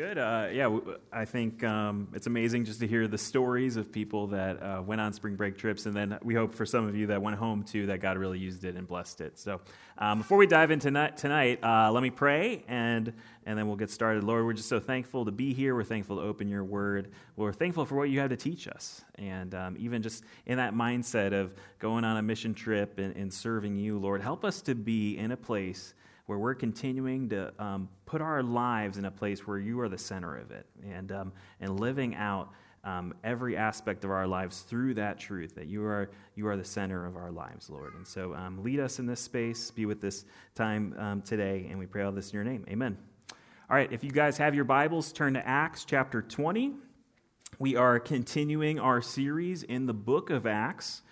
Good. Uh, yeah, I think um, it's amazing just to hear the stories of people that uh, went on spring break trips, and then we hope for some of you that went home too that God really used it and blessed it. So, um, before we dive into tonight, tonight uh, let me pray, and and then we'll get started. Lord, we're just so thankful to be here. We're thankful to open Your Word. We're thankful for what You have to teach us, and um, even just in that mindset of going on a mission trip and, and serving You, Lord, help us to be in a place where we're continuing to um, put our lives in a place where you are the center of it and, um, and living out um, every aspect of our lives through that truth that you are, you are the center of our lives, Lord. And so um, lead us in this space, be with this time um, today, and we pray all this in your name. Amen. All right, if you guys have your Bibles, turn to Acts chapter 20. We are continuing our series in the book of Acts.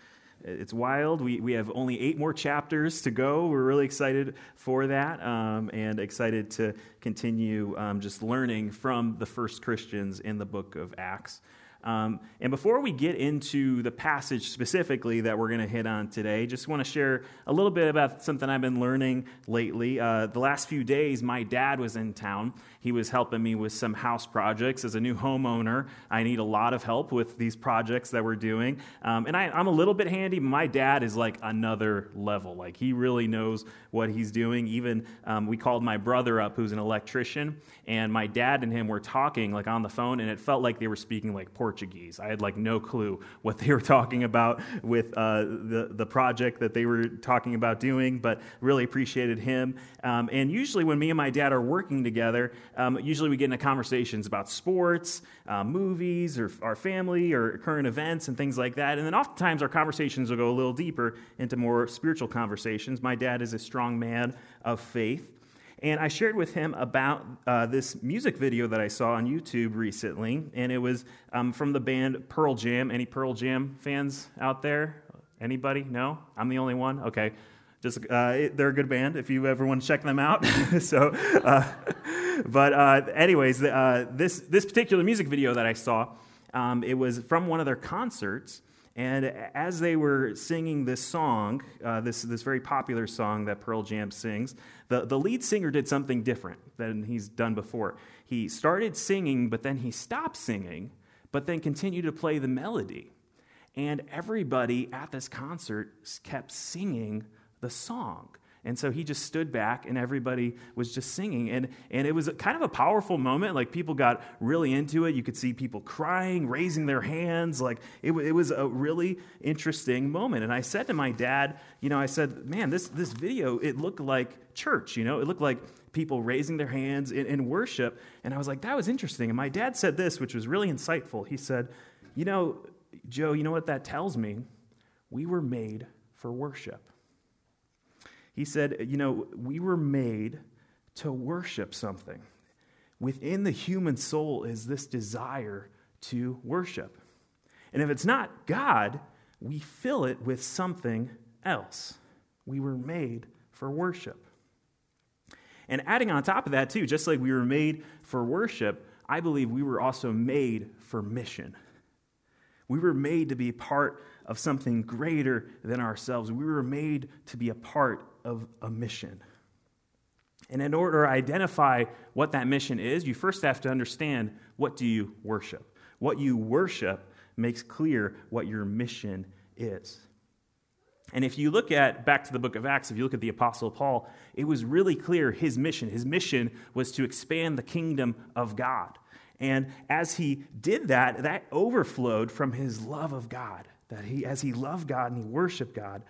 It's wild. We, we have only eight more chapters to go. We're really excited for that um, and excited to continue um, just learning from the first Christians in the book of Acts. Um, and before we get into the passage specifically that we're going to hit on today, just want to share a little bit about something I've been learning lately. Uh, the last few days, my dad was in town. He was helping me with some house projects. As a new homeowner, I need a lot of help with these projects that we're doing. Um, and I, am a little bit handy, my dad is like another level. Like, he really knows what he's doing. Even um, we called my brother up, who's an electrician, and my dad and him were talking like on the phone, and it felt like they were speaking like Portuguese Portuguese. I had like no clue what they were talking about with uh, the, the project that they were talking about doing, but really appreciated him. Um, and usually, when me and my dad are working together, um, usually we get into conversations about sports, uh, movies, or our family, or current events, and things like that. And then oftentimes our conversations will go a little deeper into more spiritual conversations. My dad is a strong man of faith. And I shared with him about uh, this music video that I saw on YouTube recently, and it was um, from the band Pearl Jam. Any Pearl Jam fans out there? Anybody? No? I'm the only one? Okay. Just uh, they're a good band if you ever want to check them out. so, uh, but uh, anyways, uh, this this particular music video that I saw, um, it was from one of their concerts, and as they were singing this song, uh, this, this very popular song that Pearl Jam sings, the, the lead singer did something different than he's done before. He started singing, but then he stopped singing, but then continued to play the melody. And everybody at this concert kept singing the song. And so he just stood back and everybody was just singing. And, and it was kind of a powerful moment. Like people got really into it. You could see people crying, raising their hands. Like it, it was a really interesting moment. And I said to my dad, you know, I said, man, this, this video, it looked like church, you know, it looked like people raising their hands in, in worship. And I was like, that was interesting. And my dad said this, which was really insightful. He said, you know, Joe, you know what that tells me? We were made for worship. He said, You know, we were made to worship something. Within the human soul is this desire to worship. And if it's not God, we fill it with something else. We were made for worship. And adding on top of that, too, just like we were made for worship, I believe we were also made for mission. We were made to be part of something greater than ourselves. We were made to be a part of a mission. And in order to identify what that mission is, you first have to understand what do you worship. What you worship makes clear what your mission is. And if you look at back to the book of Acts, if you look at the apostle Paul, it was really clear his mission. His mission was to expand the kingdom of God. And as he did that, that overflowed from his love of God. That he as he loved God and he worshiped God,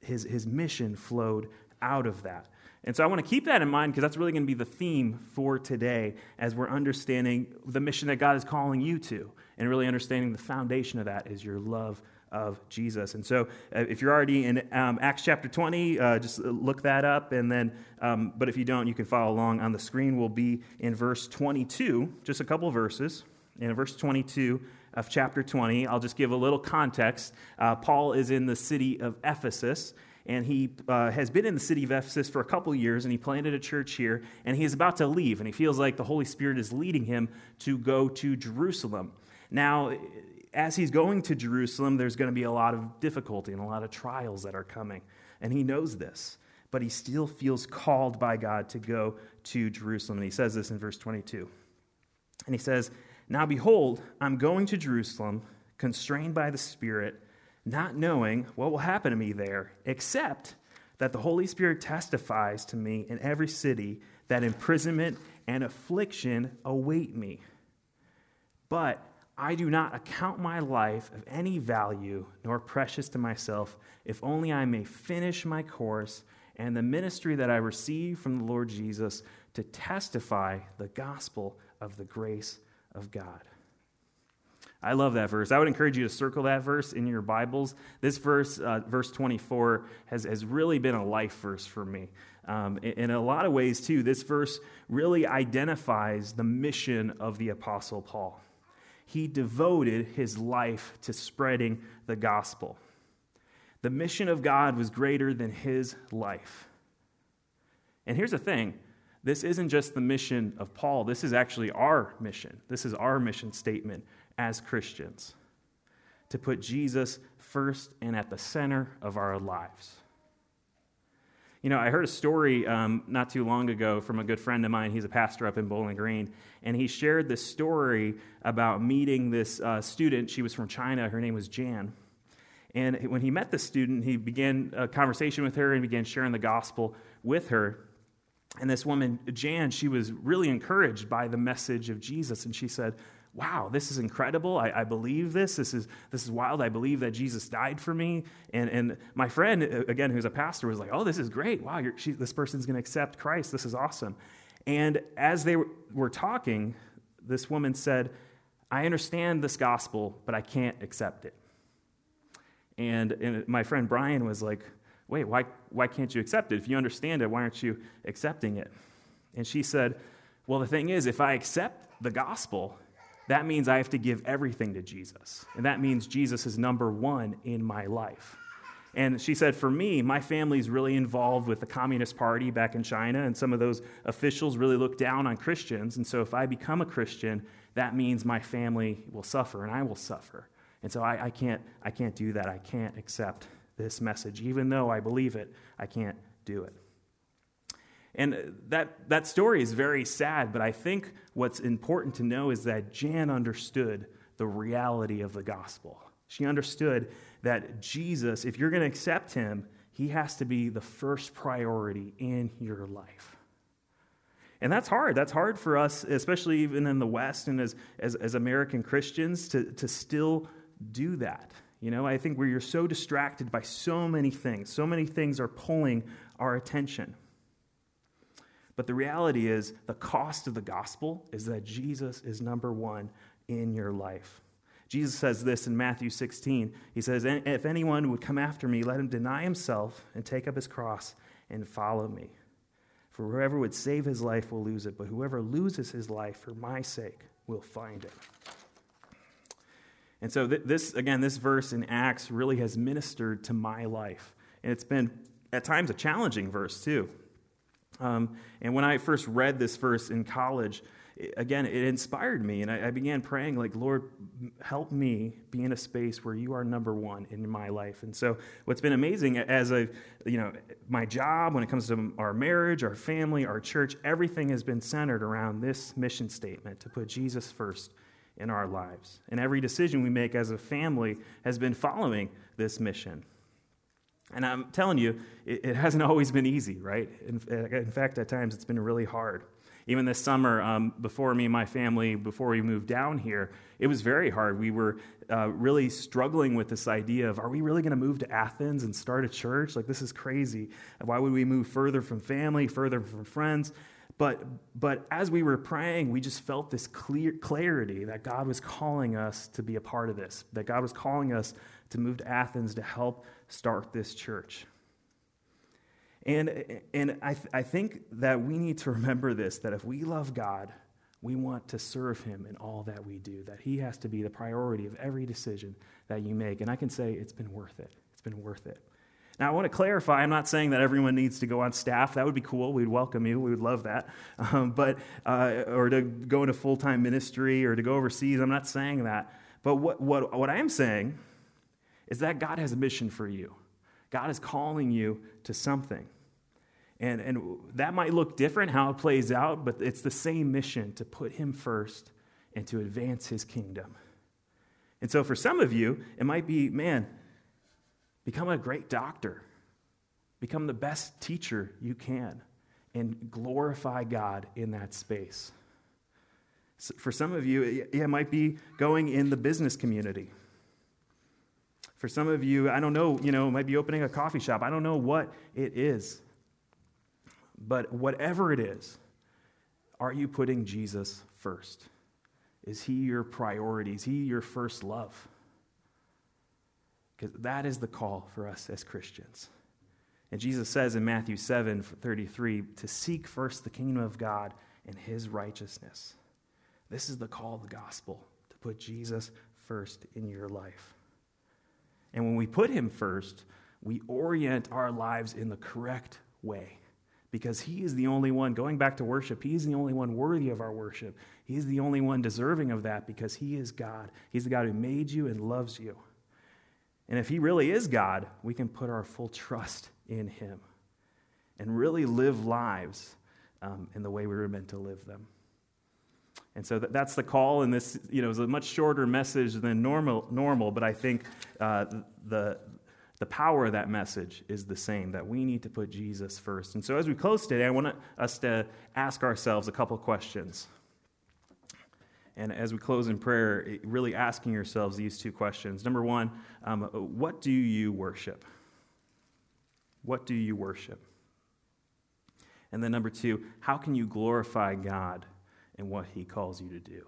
his, his mission flowed out of that. And so I want to keep that in mind because that's really going to be the theme for today as we're understanding the mission that God is calling you to. And really understanding the foundation of that is your love of Jesus. And so uh, if you're already in um, Acts chapter 20, uh, just look that up. And then, um, but if you don't, you can follow along on the screen. We'll be in verse 22, just a couple verses. In verse 22 of chapter 20, I'll just give a little context. Uh, Paul is in the city of Ephesus and he uh, has been in the city of Ephesus for a couple years, and he planted a church here, and he is about to leave, and he feels like the Holy Spirit is leading him to go to Jerusalem. Now, as he's going to Jerusalem, there's going to be a lot of difficulty and a lot of trials that are coming, and he knows this, but he still feels called by God to go to Jerusalem, and he says this in verse 22. And he says, Now behold, I'm going to Jerusalem, constrained by the Spirit, not knowing what will happen to me there, except that the Holy Spirit testifies to me in every city that imprisonment and affliction await me. But I do not account my life of any value nor precious to myself, if only I may finish my course and the ministry that I receive from the Lord Jesus to testify the gospel of the grace of God. I love that verse. I would encourage you to circle that verse in your Bibles. This verse, uh, verse 24, has, has really been a life verse for me. Um, in, in a lot of ways, too, this verse really identifies the mission of the Apostle Paul. He devoted his life to spreading the gospel. The mission of God was greater than his life. And here's the thing this isn't just the mission of Paul, this is actually our mission. This is our mission statement as Christians to put Jesus first and at the center of our lives. You know, I heard a story um, not too long ago from a good friend of mine. He's a pastor up in Bowling Green. And he shared this story about meeting this uh, student. She was from China. Her name was Jan. And when he met the student, he began a conversation with her and began sharing the gospel with her. And this woman, Jan, she was really encouraged by the message of Jesus. And she said, wow, this is incredible. I, I, believe this. This is, this is wild. I believe that Jesus died for me. And, and my friend, uh, again, who's a pastor, was like, oh, this is great. Wow, she, this person's going to accept Christ. This is awesome. And as they were talking, this woman said, I understand this gospel, but I can't accept it. And, and my friend Brian was like, wait, why, why can't you accept it? If you understand it, why aren't you accepting it? And she said, well, the thing is, if I accept the gospel, that means I have to give everything to Jesus. And that means Jesus is number one in my life. And she said, For me, my family's really involved with the Communist Party back in China, and some of those officials really look down on Christians. And so if I become a Christian, that means my family will suffer and I will suffer. And so I, I, can't, I can't do that. I can't accept this message. Even though I believe it, I can't do it. And that, that story is very sad, but I think what's important to know is that Jan understood the reality of the gospel. She understood that Jesus, if you're going to accept him, he has to be the first priority in your life. And that's hard. That's hard for us, especially even in the West and as, as, as American Christians, to, to still do that. You know, I think we are so distracted by so many things. So many things are pulling our attention. But the reality is, the cost of the gospel is that Jesus is number one in your life. Jesus says this in Matthew 16. He says, If anyone would come after me, let him deny himself and take up his cross and follow me. For whoever would save his life will lose it, but whoever loses his life for my sake will find it. And so, this, again, this verse in Acts really has ministered to my life. And it's been, at times, a challenging verse, too. Um, and when I first read this verse in college, it, again, it inspired me. And I, I, began praying, like, Lord, help me be in a space where you are number one in my life. And so, what's been amazing as a, you know, my job, when it comes to our marriage, our family, our church, everything has been centered around this mission statement to put Jesus first in our lives. And every decision we make as a family has been following this mission. And I'm telling you, it, it hasn't always been easy, right? In, in, fact, at times it's been really hard. Even this summer, um, before me and my family, before we moved down here, it was very hard. We were uh, really struggling with this idea of are we really going to move to Athens and start a church? Like, this is crazy. Why would we move further from family, further from friends? But, but as we were praying, we just felt this clear clarity that God was calling us to be a part of this, that God was calling us to move to Athens to help start this church. And, and I, th- I think that we need to remember this that if we love God, we want to serve Him in all that we do, that He has to be the priority of every decision that you make. And I can say it's been worth it. It's been worth it. Now, I want to clarify, I'm not saying that everyone needs to go on staff. That would be cool. We'd welcome you. We would love that. Um, but, uh, or to go into full time ministry or to go overseas. I'm not saying that. But what, what, what I am saying is that God has a mission for you. God is calling you to something. And, and that might look different how it plays out, but it's the same mission to put Him first and to advance his kingdom. And so for some of you, it might be, man, become a great doctor, become the best teacher you can, and glorify God in that space. For some of you, it might be going in the business community. For some of you, I don't know, you know, might be opening a coffee shop. I don't know what it is. But whatever it is, are you putting Jesus first? Is he your priority? Is he your first love? Because that is the call for us as Christians. And Jesus says in Matthew 7 33 to seek first the kingdom of God and his righteousness. This is the call of the gospel to put Jesus first in your life. And when we put him first, we orient our lives in the correct way because he is the only one, going back to worship, he is the only one worthy of our worship. He is the only one deserving of that because he is God. He's the God who made you and loves you. And if he really is God, we can put our full trust in him and really live lives um, in the way we were meant to live them. And so that's the call, and this you know, is a much shorter message than normal, normal but I think uh, the, the power of that message is the same that we need to put Jesus first. And so as we close today, I want us to ask ourselves a couple questions. And as we close in prayer, really asking yourselves these two questions. Number one, um, what do you worship? What do you worship? And then number two, how can you glorify God in what he calls you to do?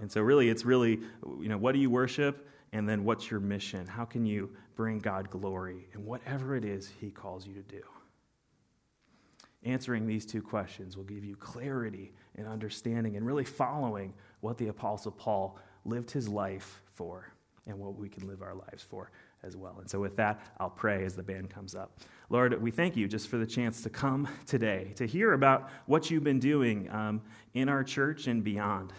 And so really, it's really, you know, what do you worship? And then what's your mission? How can you bring God glory in whatever it is He calls you to do? Answering these two questions will give you clarity and understanding and really following what the Apostle Paul lived his life for and what we can live our lives for as well. And so, with that, I'll pray as the band comes up. Lord, we thank you just for the chance to come today to hear about what you've been doing um, in our church and beyond.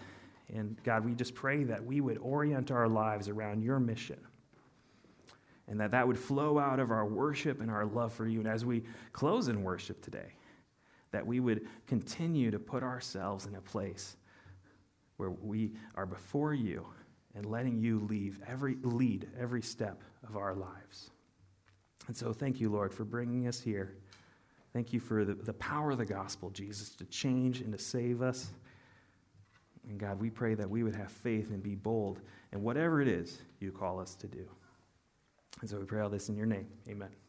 And God, we just pray that we would orient our lives around your mission and that that would flow out of our worship and our love for you. And as we close in worship today, that we would continue to put ourselves in a place where we are before you and letting you leave every, lead every step of our lives. And so thank you, Lord, for bringing us here. Thank you for the, the power of the gospel, Jesus, to change and to save us. And God, we pray that we would have faith and be bold in whatever it is you call us to do. And so we pray all this in your name. Amen.